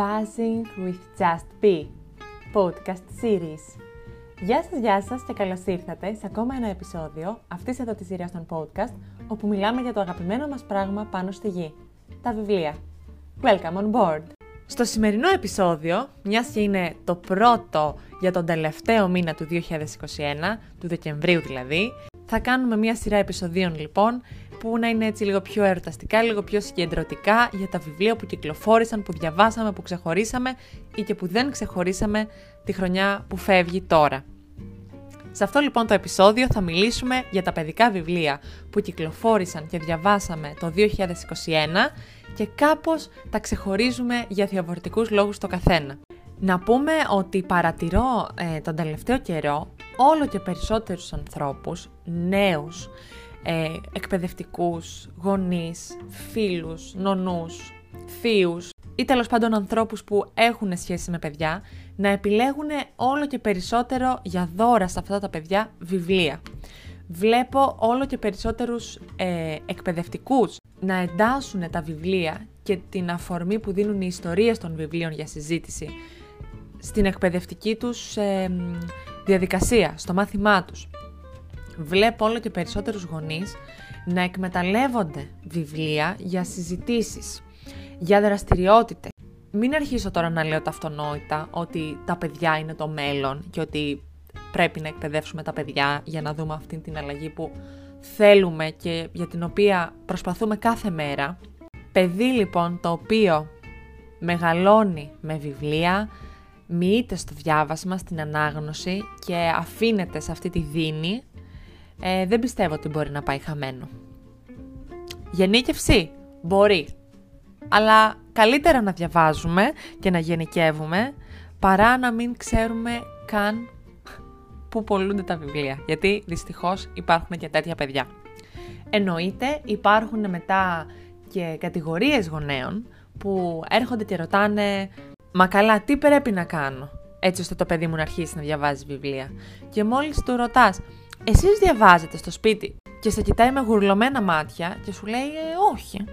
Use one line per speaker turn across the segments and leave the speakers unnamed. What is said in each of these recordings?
Buzzing with Just Be podcast series. Γεια σας, γεια σας και καλώς ήρθατε σε ακόμα ένα επεισόδιο αυτής εδώ της σειράς των podcast όπου μιλάμε για το αγαπημένο μας πράγμα πάνω στη γη, τα βιβλία. Welcome on board! Στο σημερινό επεισόδιο, μιας και είναι το πρώτο για τον τελευταίο μήνα του 2021, του Δεκεμβρίου δηλαδή, θα κάνουμε μια σειρά επεισοδίων λοιπόν που να είναι έτσι λίγο πιο ερωταστικά, λίγο πιο συγκεντρωτικά για τα βιβλία που κυκλοφόρησαν, που διαβάσαμε, που ξεχωρίσαμε ή και που δεν ξεχωρίσαμε τη χρονιά που φεύγει τώρα. Σε αυτό λοιπόν το επεισόδιο θα μιλήσουμε για τα παιδικά βιβλία που κυκλοφόρησαν και διαβάσαμε το 2021 και κάπως τα ξεχωρίζουμε για διαφορετικούς λόγους το καθένα. Να πούμε ότι παρατηρώ ε, τον τελευταίο καιρό όλο και περισσότερους ανθρώπους, νέους, ε, εκπαιδευτικούς, γονείς, φίλους, νονούς, θείους ή τέλος πάντων ανθρώπους που έχουν σχέση με παιδιά να επιλέγουν όλο και περισσότερο για δώρα σε αυτά τα παιδιά βιβλία. Βλέπω όλο και περισσότερους ε, εκπαιδευτικούς να εντάσσουν τα βιβλία και την αφορμή που δίνουν οι ιστορίες των βιβλίων για συζήτηση στην εκπαιδευτική τους ε, διαδικασία, στο μάθημά τους. Βλέπω όλο και περισσότερους γονείς να εκμεταλλεύονται βιβλία για συζητήσεις, για δραστηριότητες. Μην αρχίσω τώρα να λέω τα αυτονόητα ότι τα παιδιά είναι το μέλλον και ότι πρέπει να εκπαιδεύσουμε τα παιδιά για να δούμε αυτή την αλλαγή που θέλουμε και για την οποία προσπαθούμε κάθε μέρα. Παιδί λοιπόν το οποίο μεγαλώνει με βιβλία, μοιείται στο διάβασμα, στην ανάγνωση και αφήνεται σε αυτή τη δίνη, ε, δεν πιστεύω ότι μπορεί να πάει χαμένο. Γενίκευση, μπορεί. Αλλά καλύτερα να διαβάζουμε και να γενικεύουμε παρά να μην ξέρουμε καν πού πολλούνται τα βιβλία. Γιατί δυστυχώς υπάρχουν και τέτοια παιδιά. Εννοείται υπάρχουν μετά και κατηγορίες γονέων που έρχονται και ρωτάνε «Μα καλά, τι πρέπει να κάνω» έτσι ώστε το παιδί μου να αρχίσει να διαβάζει βιβλία. Και μόλις του ρωτάς «Εσείς διαβάζετε στο σπίτι» και σε κοιτάει με γουρλωμένα μάτια και σου λέει «Ε, όχι».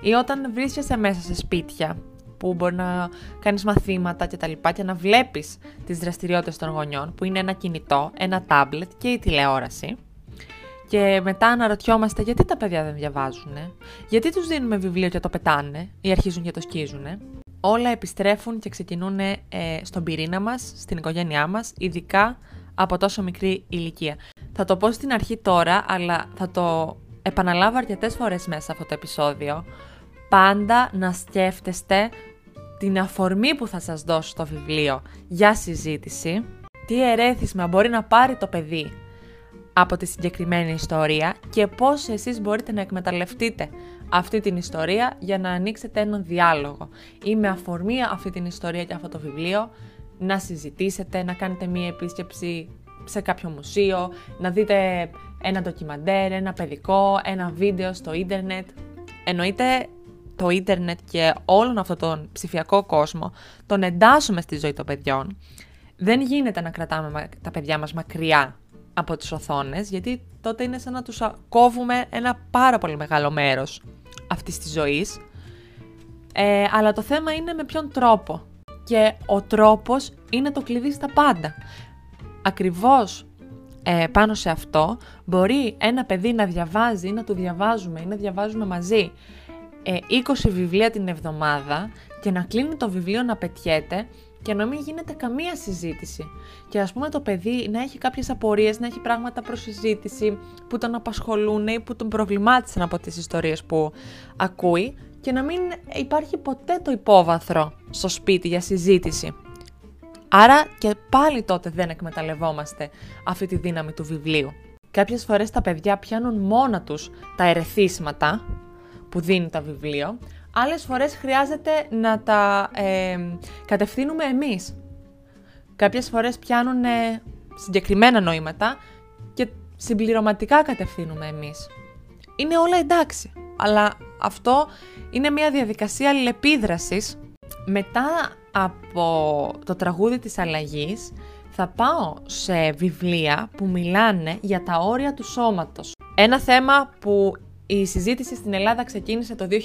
Ή όταν βρίσκεσαι μέσα σε σπίτια που μπορεί να κάνεις μαθήματα και τα λοιπά και να βλέπεις τις δραστηριότητες των γονιών που είναι ένα κινητό, ένα τάμπλετ και η τηλεόραση και μετά αναρωτιόμαστε γιατί τα παιδιά δεν διαβάζουν, γιατί τους δίνουμε βιβλίο και το πετάνε ή αρχίζουν και το σκίζουν. Όλα επιστρέφουν και ξεκινούν ε, στον πυρήνα μας, στην οικογένειά μας, ειδικά από τόσο μικρή ηλικία. Θα το πω στην αρχή τώρα, αλλά θα το επαναλάβω αρκετές φορές μέσα αυτό το επεισόδιο. Πάντα να σκέφτεστε την αφορμή που θα σας δώσω το βιβλίο για συζήτηση, τι ερέθισμα μπορεί να πάρει το παιδί από τη συγκεκριμένη ιστορία και πώς εσείς μπορείτε να εκμεταλλευτείτε αυτή την ιστορία για να ανοίξετε έναν διάλογο ή με αφορμή αυτή την ιστορία και αυτό το βιβλίο να συζητήσετε, να κάνετε μία επίσκεψη σε κάποιο μουσείο, να δείτε ένα ντοκιμαντέρ, ένα παιδικό, ένα βίντεο στο ίντερνετ. Εννοείται το ίντερνετ και όλον αυτόν τον ψηφιακό κόσμο τον εντάσσουμε στη ζωή των παιδιών. Δεν γίνεται να κρατάμε τα παιδιά μας μακριά από τις οθόνες, γιατί τότε είναι σαν να τους κόβουμε ένα πάρα πολύ μεγάλο μέρος αυτής της ζωής. Ε, αλλά το θέμα είναι με ποιον τρόπο. Και ο τρόπος είναι το κλειδί στα πάντα. Ακριβώς ε, πάνω σε αυτό μπορεί ένα παιδί να διαβάζει ή να του διαβάζουμε ή να διαβάζουμε μαζί ε, 20 βιβλία την εβδομάδα και να κλείνει το βιβλίο να πετιέται και να μην γίνεται καμία συζήτηση. Και ας πούμε το παιδί να έχει κάποιες απορίες, να έχει πράγματα προς συζήτηση που τον απασχολούν ή που τον προβλημάτισαν από τις ιστορίες που ακούει και να μην υπάρχει ποτέ το υπόβαθρο στο σπίτι για συζήτηση. Άρα και πάλι τότε δεν εκμεταλλευόμαστε αυτή τη δύναμη του βιβλίου. Κάποιες φορές τα παιδιά πιάνουν μόνα τους τα ερεθίσματα που δίνει το βιβλίο, άλλες φορές χρειάζεται να τα ε, κατευθύνουμε εμείς. Κάποιες φορές πιάνουν ε, συγκεκριμένα νοήματα και συμπληρωματικά κατευθύνουμε εμείς. Είναι όλα εντάξει, αλλά αυτό είναι μια διαδικασία αλληλεπίδρασης. Μετά από το τραγούδι της αλλαγής θα πάω σε βιβλία που μιλάνε για τα όρια του σώματος. Ένα θέμα που Η συζήτηση στην Ελλάδα ξεκίνησε το 2021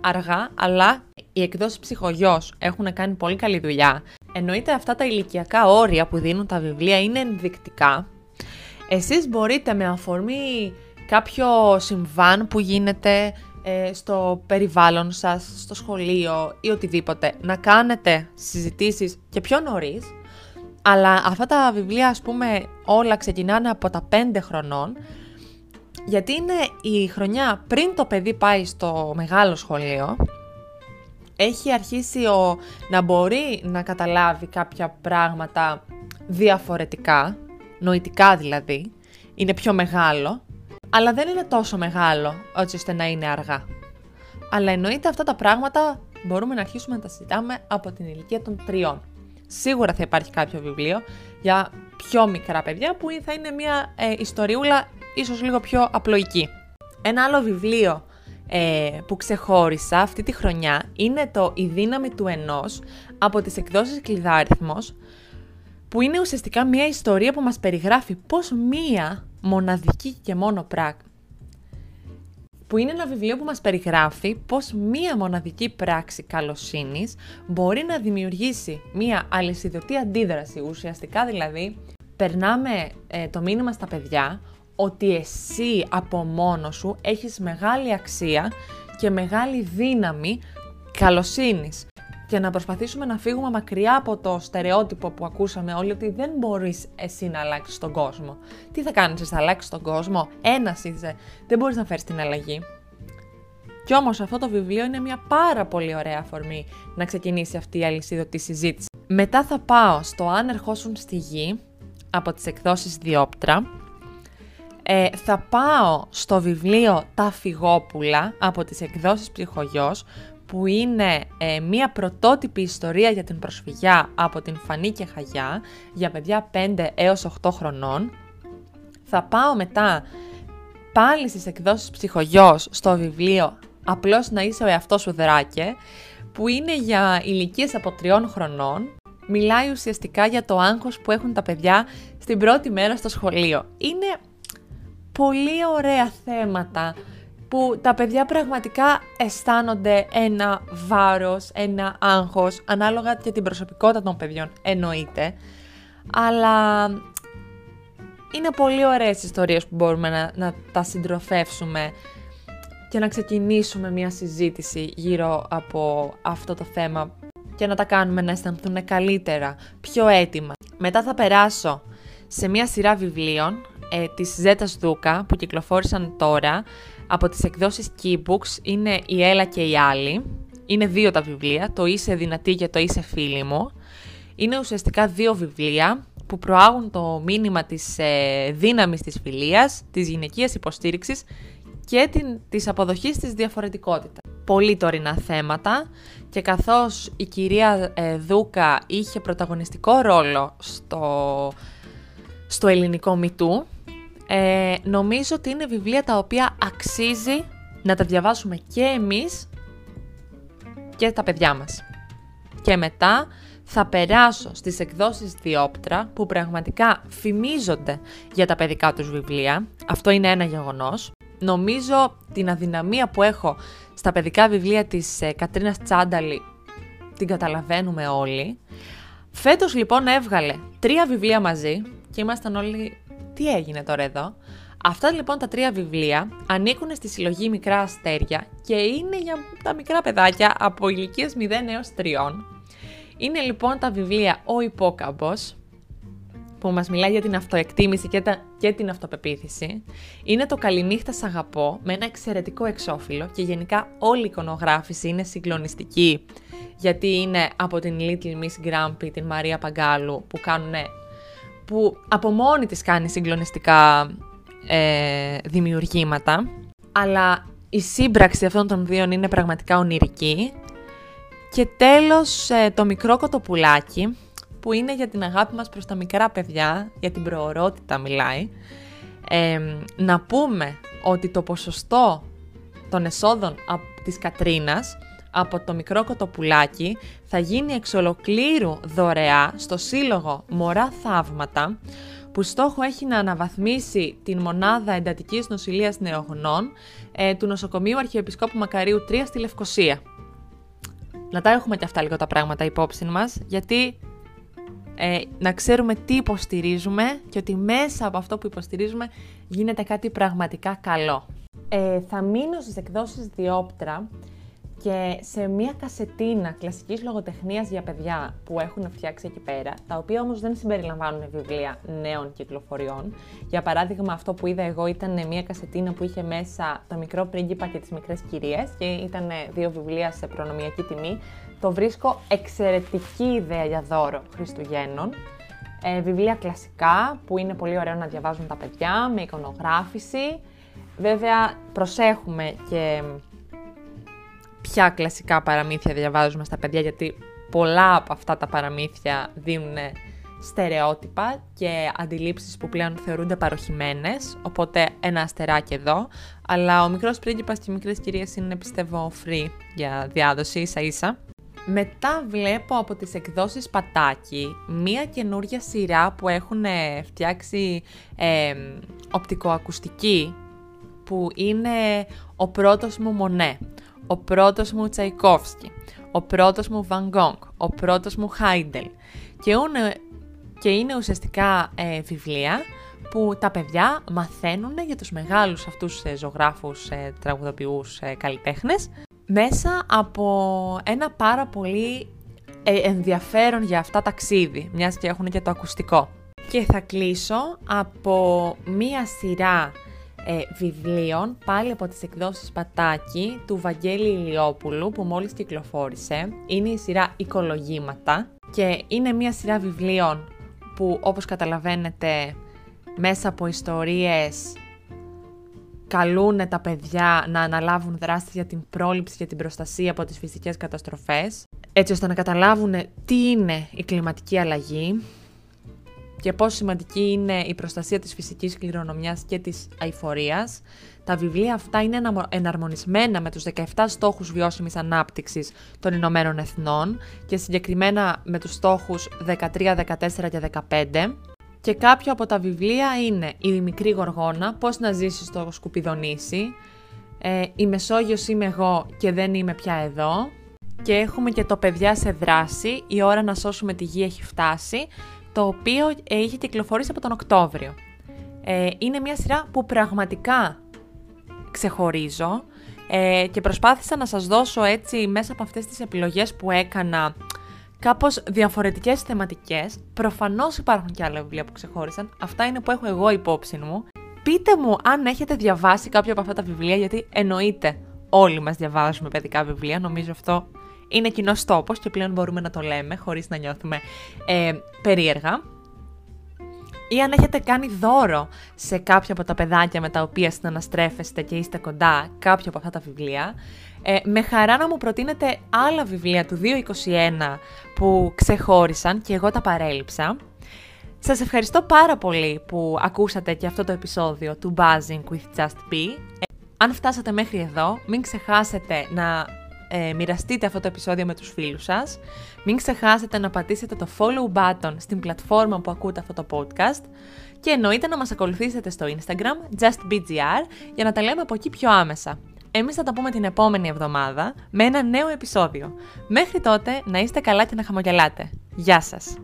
αργά, αλλά οι εκδόσεις ψυχογιός έχουν κάνει πολύ καλή δουλειά. Εννοείται αυτά τα ηλικιακά όρια που δίνουν τα βιβλία είναι ενδεικτικά. Εσείς μπορείτε με αφορμή κάποιο συμβάν που γίνεται ε, στο περιβάλλον σας, στο σχολείο ή οτιδήποτε, να κάνετε συζητήσεις και πιο νωρίς, αλλά αυτά τα βιβλία ας πούμε όλα ξεκινάνε από τα 5 χρονών, γιατί είναι η χρονιά πριν το παιδί πάει στο μεγάλο σχολείο, έχει αρχίσει ο, να μπορεί να καταλάβει κάποια πράγματα διαφορετικά, νοητικά δηλαδή, είναι πιο μεγάλο, αλλά δεν είναι τόσο μεγάλο έτσι ώστε να είναι αργά. Αλλά εννοείται αυτά τα πράγματα μπορούμε να αρχίσουμε να τα συζητάμε από την ηλικία των τριών. Σίγουρα θα υπάρχει κάποιο βιβλίο για πιο μικρά παιδιά που θα είναι μια ε, ιστοριούλα ίσως λίγο πιο απλοϊκή. Ένα άλλο βιβλίο ε, που ξεχώρισα αυτή τη χρονιά είναι το «Η δύναμη του ενός» από τις εκδόσεις Κλειδάριθμος που είναι ουσιαστικά μια ιστορία που μας περιγράφει πώς μία μοναδική και μόνο πράξη που είναι ένα βιβλίο που μας περιγράφει πώς μία μοναδική πράξη καλοσύνης μπορεί να δημιουργήσει μία αλυσιδωτή αντίδραση. Ουσιαστικά δηλαδή περνάμε ε, το μήνυμα στα παιδιά ότι εσύ από μόνος σου έχεις μεγάλη αξία και μεγάλη δύναμη καλοσύνης και να προσπαθήσουμε να φύγουμε μακριά από το στερεότυπο που ακούσαμε όλοι ότι δεν μπορείς εσύ να αλλάξεις τον κόσμο. Τι θα κάνεις, εσύ θα αλλάξεις τον κόσμο, ένας είσαι, δεν μπορείς να φέρεις την αλλαγή. Κι όμως αυτό το βιβλίο είναι μια πάρα πολύ ωραία αφορμή να ξεκινήσει αυτή η αλυσίδωτη συζήτηση. Μετά θα πάω στο «Αν ερχόσουν στη γη» από τις εκδόσεις Διόπτρα. Ε, θα πάω στο βιβλίο «Τα φυγόπουλα» από τις εκδόσεις Ψυχογιός που είναι ε, μία πρωτότυπη ιστορία για την προσφυγιά από την Φανή και Χαγιά για παιδιά 5 έως 8 χρονών. Θα πάω μετά πάλι στις εκδόσεις ψυχογιός στο βιβλίο «Απλώς να είσαι ο εαυτός σου δράκε» που είναι για ηλικίες από 3 χρονών. Μιλάει ουσιαστικά για το άγχος που έχουν τα παιδιά στην πρώτη μέρα στο σχολείο. Είναι πολύ ωραία θέματα που τα παιδιά πραγματικά αισθάνονται ένα βάρος, ένα άγχος, ανάλογα και την προσωπικότητα των παιδιών εννοείται, αλλά είναι πολύ ωραίες ιστορίες που μπορούμε να, να τα συντροφεύσουμε και να ξεκινήσουμε μια συζήτηση γύρω από αυτό το θέμα και να τα κάνουμε να αισθανθούν καλύτερα, πιο έτοιμα. Μετά θα περάσω σε μια σειρά βιβλίων ε, της Ζέτας Δούκα που κυκλοφόρησαν τώρα από τις εκδόσεις Keybooks είναι η Έλα και η Άλλη. Είναι δύο τα βιβλία, το Είσαι δυνατή και το Είσαι φίλη μου. Είναι ουσιαστικά δύο βιβλία που προάγουν το μήνυμα της ε, δύναμης της φιλίας, της γυναικείας υποστήριξης και την, της αποδοχής της διαφορετικότητας. Πολύ τωρινά θέματα και καθώς η κυρία ε, Δούκα είχε πρωταγωνιστικό ρόλο στο, στο ελληνικό μητού, ε, νομίζω ότι είναι βιβλία τα οποία αξίζει να τα διαβάσουμε και εμείς και τα παιδιά μας. Και μετά θα περάσω στις εκδόσεις Διόπτρα που πραγματικά φημίζονται για τα παιδικά τους βιβλία. Αυτό είναι ένα γεγονός. Νομίζω την αδυναμία που έχω στα παιδικά βιβλία της ε, Κατρίνας Τσάνταλη την καταλαβαίνουμε όλοι. Φέτος λοιπόν έβγαλε τρία βιβλία μαζί και ήμασταν όλοι τι έγινε τώρα εδώ; Αυτά λοιπόν τα τρία βιβλία ανήκουν στη συλλογή Μικρά Αστέρια και είναι για τα μικρά παιδάκια από ηλικίες 0 έως 3. Είναι λοιπόν τα βιβλία Ο Υπόκαμπος, που μας μιλάει για την αυτοεκτίμηση και, και την αυτοπεποίθηση. Είναι το Καληνύχτα σ' αγαπώ, με ένα εξαιρετικό εξώφυλλο και γενικά όλη η εικονογράφηση είναι συγκλονιστική, γιατί είναι από την Little Miss Grumpy, την Μαρία Παγκάλου, που κάνουν που από μόνη της κάνει συγκλονιστικά ε, δημιουργήματα, αλλά η σύμπραξη αυτών των δύο είναι πραγματικά ονειρική. Και τέλος ε, το μικρό κοτοπουλάκι, που είναι για την αγάπη μας προς τα μικρά παιδιά, για την προορότητα μιλάει. Ε, να πούμε ότι το ποσοστό των εσόδων από της Κατρίνας από το μικρό κοτοπουλάκι θα γίνει εξ ολοκλήρου δωρεά στο σύλλογο Μωρά Θαύματα που στόχο έχει να αναβαθμίσει την μονάδα εντατικής νοσηλείας νεογνών ε, του νοσοκομείου Αρχιεπισκόπου Μακαρίου 3 στη Λευκοσία. Να τα έχουμε και αυτά λίγο τα πράγματα υπόψη μας, γιατί ε, να ξέρουμε τι υποστηρίζουμε και ότι μέσα από αυτό που υποστηρίζουμε γίνεται κάτι πραγματικά καλό. Ε, θα μείνω στις εκδόσεις Διόπτρα και σε μια κασετίνα κλασικής λογοτεχνίας για παιδιά που έχουν φτιάξει εκεί πέρα, τα οποία όμως δεν συμπεριλαμβάνουν βιβλία νέων κυκλοφοριών. Για παράδειγμα, αυτό που είδα εγώ ήταν μια κασετίνα που είχε μέσα το μικρό πρίγκιπα και τις μικρές κυρίες και ήταν δύο βιβλία σε προνομιακή τιμή. Το βρίσκω εξαιρετική ιδέα για δώρο Χριστουγέννων. Ε, βιβλία κλασικά που είναι πολύ ωραίο να διαβάζουν τα παιδιά με εικονογράφηση. Βέβαια προσέχουμε και ποια κλασικά παραμύθια διαβάζουμε στα παιδιά, γιατί πολλά από αυτά τα παραμύθια δίνουν στερεότυπα και αντιλήψεις που πλέον θεωρούνται παροχημένες, οπότε ένα αστεράκι εδώ, αλλά ο μικρός πρίγκιπας και οι μικρές κυρίες είναι πιστεύω free για διάδοση ίσα ίσα. Μετά βλέπω από τις εκδόσεις Πατάκι μία καινούρια σειρά που έχουν φτιάξει ε, οπτικοακουστική που είναι ο πρώτος μου Μονέ ο πρώτος μου Τσαϊκόφσκι, ο πρώτος μου Βαν ο πρώτος μου Χάιντελ και είναι, και είναι ουσιαστικά ε, βιβλία που τα παιδιά μαθαίνουν για τους μεγάλους αυτούς ε, ζωγράφους, ε, τραγουδοποιούς, ε, καλλιτέχνες μέσα από ένα πάρα πολύ ε, ενδιαφέρον για αυτά ταξίδι, μιας και έχουν και το ακουστικό. Και θα κλείσω από μία σειρά ε, βιβλίων, πάλι από τις εκδόσεις Πατάκη, του Βαγγέλη Ηλιόπουλου, που μόλις κυκλοφόρησε. Είναι η σειρά «Οικολογήματα» και είναι μια σειρά βιβλίων που, όπως καταλαβαίνετε, μέσα από ιστορίες καλούν τα παιδιά να αναλάβουν δράσεις για την πρόληψη και την προστασία από τις φυσικές καταστροφές, έτσι ώστε να καταλάβουν τι είναι η κλιματική αλλαγή, και πόσο σημαντική είναι η προστασία της φυσικής κληρονομιάς και της αηφορίας. Τα βιβλία αυτά είναι εναρμονισμένα με τους 17 στόχους βιώσιμης ανάπτυξης των Ηνωμένων Εθνών και συγκεκριμένα με τους στόχους 13, 14 και 15. Και κάποια από τα βιβλία είναι «Η μικρή γοργόνα», «Πώς να ζήσεις στο σκουπιδονήσι», ε, «Η Μεσόγειος είμαι εγώ και δεν είμαι πια εδώ», και έχουμε και το «Παιδιά σε δράση», «Η ώρα να σώσουμε τη γη έχει φτάσει», το οποίο ε, είχε κυκλοφορήσει από τον Οκτώβριο. Ε, είναι μια σειρά που πραγματικά ξεχωρίζω ε, και προσπάθησα να σας δώσω έτσι μέσα από αυτές τις επιλογές που έκανα κάπως διαφορετικές θεματικές. Προφανώς υπάρχουν και άλλα βιβλία που ξεχώρισαν. Αυτά είναι που έχω εγώ υπόψη μου. Πείτε μου αν έχετε διαβάσει κάποια από αυτά τα βιβλία, γιατί εννοείται όλοι μας διαβάζουμε παιδικά βιβλία. Νομίζω αυτό είναι κοινό τόπο και πλέον μπορούμε να το λέμε χωρίς να νιώθουμε ε, περίεργα. Ή αν έχετε κάνει δώρο σε κάποια από τα παιδάκια με τα οποία συναναστρέφεστε και είστε κοντά κάποια από αυτά τα βιβλία, ε, με χαρά να μου προτείνετε άλλα βιβλία του 2021 που ξεχώρισαν και εγώ τα παρέλειψα. Σας ευχαριστώ πάρα πολύ που ακούσατε και αυτό το επεισόδιο του Buzzing with Just Be. Ε, αν φτάσατε μέχρι εδώ, μην ξεχάσετε να ε, μοιραστείτε αυτό το επεισόδιο με τους φίλους σας. Μην ξεχάσετε να πατήσετε το follow button στην πλατφόρμα που ακούτε αυτό το podcast και εννοείται να μας ακολουθήσετε στο Instagram justbgr για να τα λέμε από εκεί πιο άμεσα. Εμείς θα τα πούμε την επόμενη εβδομάδα με ένα νέο επεισόδιο. Μέχρι τότε να είστε καλά και να χαμογελάτε. Γεια σας!